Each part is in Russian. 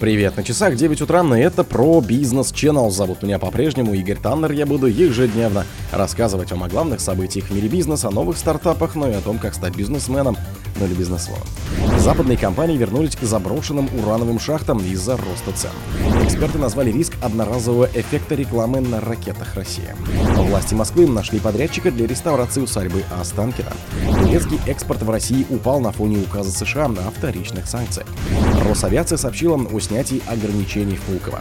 Привет, на часах 9 утра, и это про бизнес Channel. Зовут меня по-прежнему Игорь Таннер. Я буду ежедневно рассказывать вам о главных событиях в мире бизнеса, о новых стартапах, ну и о том, как стать бизнесменом, ну или бизнесвоном. Западные компании вернулись к заброшенным урановым шахтам из-за роста цен. Эксперты назвали риск одноразового эффекта рекламы на ракетах России. Власти Москвы нашли подрядчика для реставрации усадьбы Останкина. Турецкий экспорт в России упал на фоне указа США о вторичных санкциях. Росавиация сообщила о снятии ограничений в Пулково.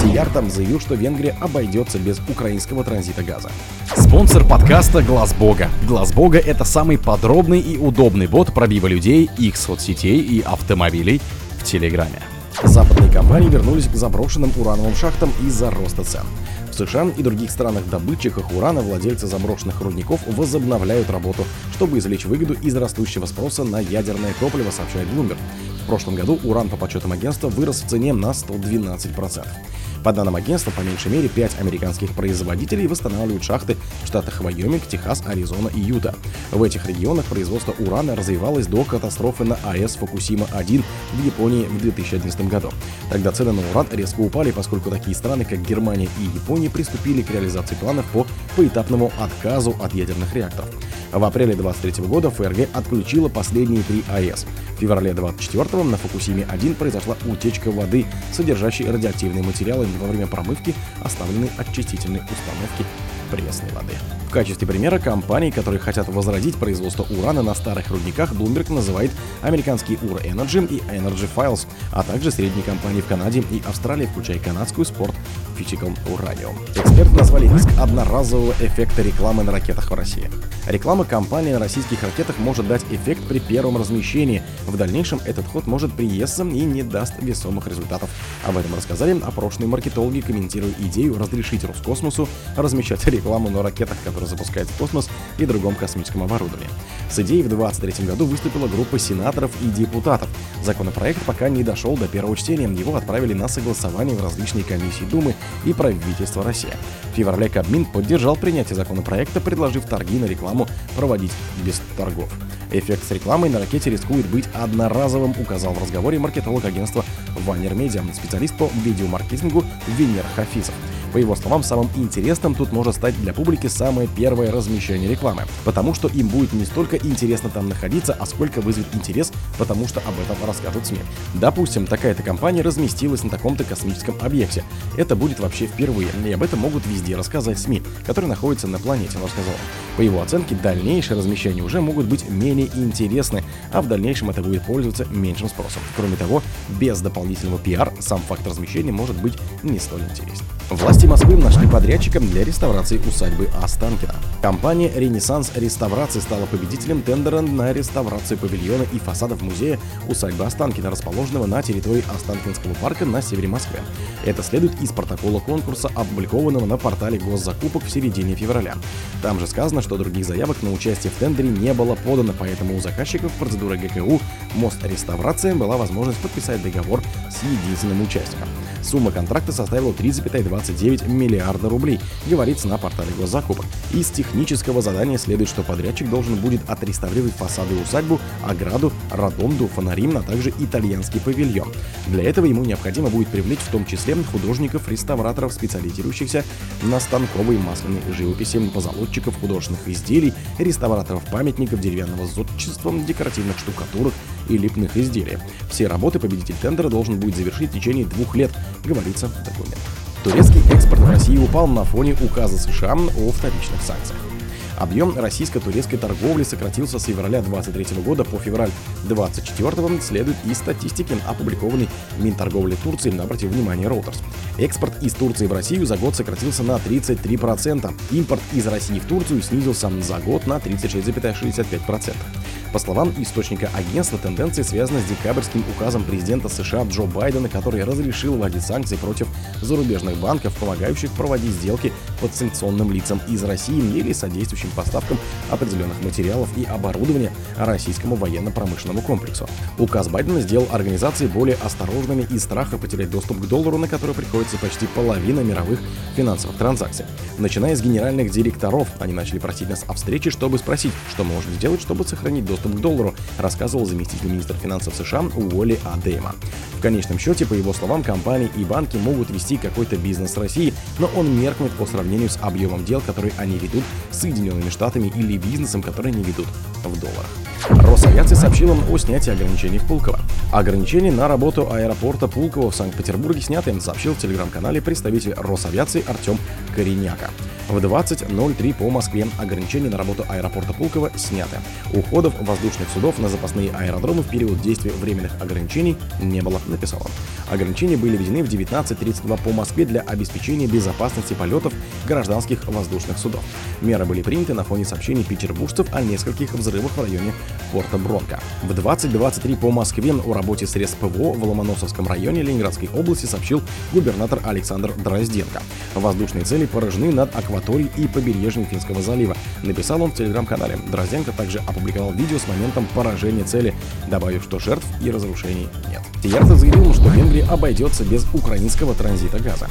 Сияртом заявил, что Венгрия обойдется без украинского транзита газа. Спонсор подкаста Глаз Бога. Глаз Бога это самый подробный и удобный бот пробива людей, их соцсетей и автомобилей в Телеграме. Западные компании вернулись к заброшенным урановым шахтам из-за роста цен. В США и других странах-добытчиках урана владельцы заброшенных рудников возобновляют работу, чтобы извлечь выгоду из растущего спроса на ядерное топливо, сообщает Bloomberg. В прошлом году уран по подсчетам агентства вырос в цене на 112%. По данным агентства, по меньшей мере 5 американских производителей восстанавливают шахты в штатах Вайоминг, Техас, Аризона и Юта. В этих регионах производство урана развивалось до катастрофы на АЭС Фукусима-1 в Японии в 2011 году. Тогда цены на уран резко упали, поскольку такие страны, как Германия и Япония, приступили к реализации планов по поэтапному отказу от ядерных реакторов. В апреле 2023 года ФРГ отключила последние три АЭС. В феврале 24 на Фукусиме-1 произошла утечка воды, содержащей радиоактивные материалы во время промывки, оставленной очистительной установки пресной воды. В качестве примера компаний, которые хотят возродить производство урана на старых рудниках, Bloomberg называет американский Ur Energy и Energy Files, а также средние компании в Канаде и Австралии, включая канадскую Sport Physical Uranium. Эксперты назвали риск одноразового эффекта рекламы на ракетах в России. Реклама компании на российских ракетах может дать эффект при первом размещении. В дальнейшем этот ход может приесться и не даст весомых результатов. Об этом рассказали опрошенные маркетологи, комментируя идею разрешить Роскосмосу размещать рекламу на ракетах, которые запускают в космос и другом космическом оборудовании. С идеей в 2023 году выступила группа сенаторов и депутатов. Законопроект пока не дошел до первого чтения, его отправили на согласование в различные комиссии Думы и правительства России. В феврале Кабмин поддержал принятие законопроекта, предложив торги на рекламу проводить без торгов. Эффект с рекламой на ракете рискует быть одноразовым, указал в разговоре маркетолог агентства Ванер Медиа, специалист по видеомаркетингу Венер Хафизов. По его словам, самым интересным тут может стать для публики самое первое размещение рекламы, потому что им будет не столько интересно там находиться, а сколько вызовет интерес, потому что об этом расскажут СМИ. Допустим, такая-то компания разместилась на таком-то космическом объекте. Это будет вообще впервые, и об этом могут везде рассказать СМИ, которые находятся на планете, он рассказал. По его оценке, дальнейшие размещения уже могут быть менее интересны, а в дальнейшем это будет пользоваться меньшим спросом. Кроме того, без дополнительного пиар сам факт размещения может быть не столь интересен. Власти Москвы нашли подрядчика для реставрации усадьбы Останкина. Компания «Ренессанс Реставрации» стала победителем тендера на реставрацию павильона и фасадов музея усадьбы Останкина, расположенного на территории Останкинского парка на севере Москвы. Это следует из протокола конкурса, опубликованного на портале госзакупок в середине февраля. Там же сказано, что других заявок на участие в тендере не было подано, поэтому у заказчиков процедуры ГКУ «Мост реставрация» была возможность подписать договор с единственным участником. Сумма контракта составила 3,29 миллиарда рублей, говорится на портале госзакупок. Из технического задания следует, что подрядчик должен будет отреставрировать фасады усадьбу, ограду, ротонду, фонарим, а также итальянский павильон. Для этого ему необходимо будет привлечь в том числе художников, реставраторов, специализирующихся на станковой масляной живописи, позолотчиков художественных изделий, реставраторов памятников, деревянного зодчества, декоративных штукатурок и липных изделий. Все работы победитель тендера должен будет завершить в течение двух лет, говорится в документе. Турецкий экспорт в России упал на фоне указа США о вторичных санкциях. Объем российско-турецкой торговли сократился с февраля 2023 года по февраль 2024, следует из статистики, опубликованной Минторговли Турции, обратив внимание Reuters. Экспорт из Турции в Россию за год сократился на 33%. Импорт из России в Турцию снизился за год на 36,65%. По словам источника агентства, тенденция связана с декабрьским указом президента США Джо Байдена, который разрешил вводить санкции против зарубежных банков, помогающих проводить сделки под санкционным лицам из России или содействующим поставкам определенных материалов и оборудования российскому военно-промышленному комплексу. Указ Байдена сделал организации более осторожными из страха потерять доступ к доллару, на который приходится почти половина мировых финансовых транзакций. Начиная с генеральных директоров, они начали просить нас о встрече, чтобы спросить, что можно сделать, чтобы сохранить доступ к доллару, рассказывал заместитель министра финансов США Уолли Адейма. Конечном счете, по его словам, компании и банки могут вести какой-то бизнес в России, но он меркнет по сравнению с объемом дел, которые они ведут с Соединенными Штатами или бизнесом, который они ведут в долларах. Росавиация сообщила о снятии ограничений в Пулково. Ограничения на работу аэропорта Пулково в Санкт-Петербурге сняты, сообщил в телеграм-канале представитель Росавиации Артем Кореняка. В 20.03 по Москве ограничения на работу аэропорта Пулково сняты. Уходов воздушных судов на запасные аэродромы в период действия временных ограничений не было, написал он. Ограничения были введены в 19.32 по Москве для обеспечения безопасности полетов гражданских воздушных судов. Меры были приняты на фоне сообщений петербуржцев о нескольких взрывах в районе порта Бронка. В 20.23 по Москве о работе средств ПВО в Ломоносовском районе Ленинградской области сообщил губернатор Александр Дрозденко. Воздушные цели поражены над акваторией и побережьем Финского залива, написал он в телеграм-канале. Дрозденко также опубликовал видео с моментом поражения цели, добавив, что жертв и разрушений нет. Тиярта заявил, что Венгрия обойдется без украинского транзита газа.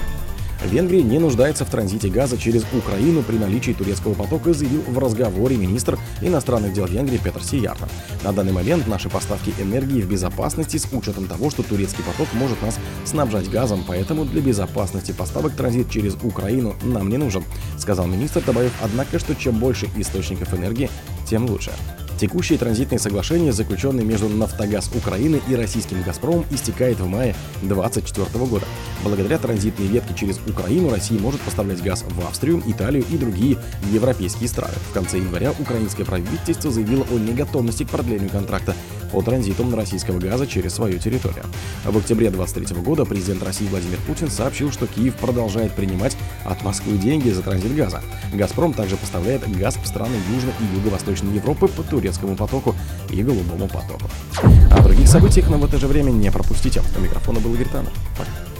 Венгрия не нуждается в транзите газа через Украину при наличии турецкого потока, заявил в разговоре министр иностранных дел Венгрии Петр Сиярта. На данный момент наши поставки энергии в безопасности с учетом того, что турецкий поток может нас снабжать газом, поэтому для безопасности поставок транзит через Украину нам не нужен, сказал министр, добавив, однако, что чем больше источников энергии, тем лучше. Текущее транзитное соглашение, заключенное между «Нафтогаз Украины» и российским «Газпромом», истекает в мае 2024 года. Благодаря транзитной ветке через Украину Россия может поставлять газ в Австрию, Италию и другие европейские страны. В конце января украинское правительство заявило о неготовности к продлению контракта по транзиту российского газа через свою территорию. В октябре 2023 года президент России Владимир Путин сообщил, что Киев продолжает принимать от Москвы деньги за транзит газа. «Газпром» также поставляет газ в страны Южной и Юго-Восточной Европы по турецкому потоку и Голубому потоку. О других событиях, но в это же время не пропустите. У микрофона был Игорь. Пока.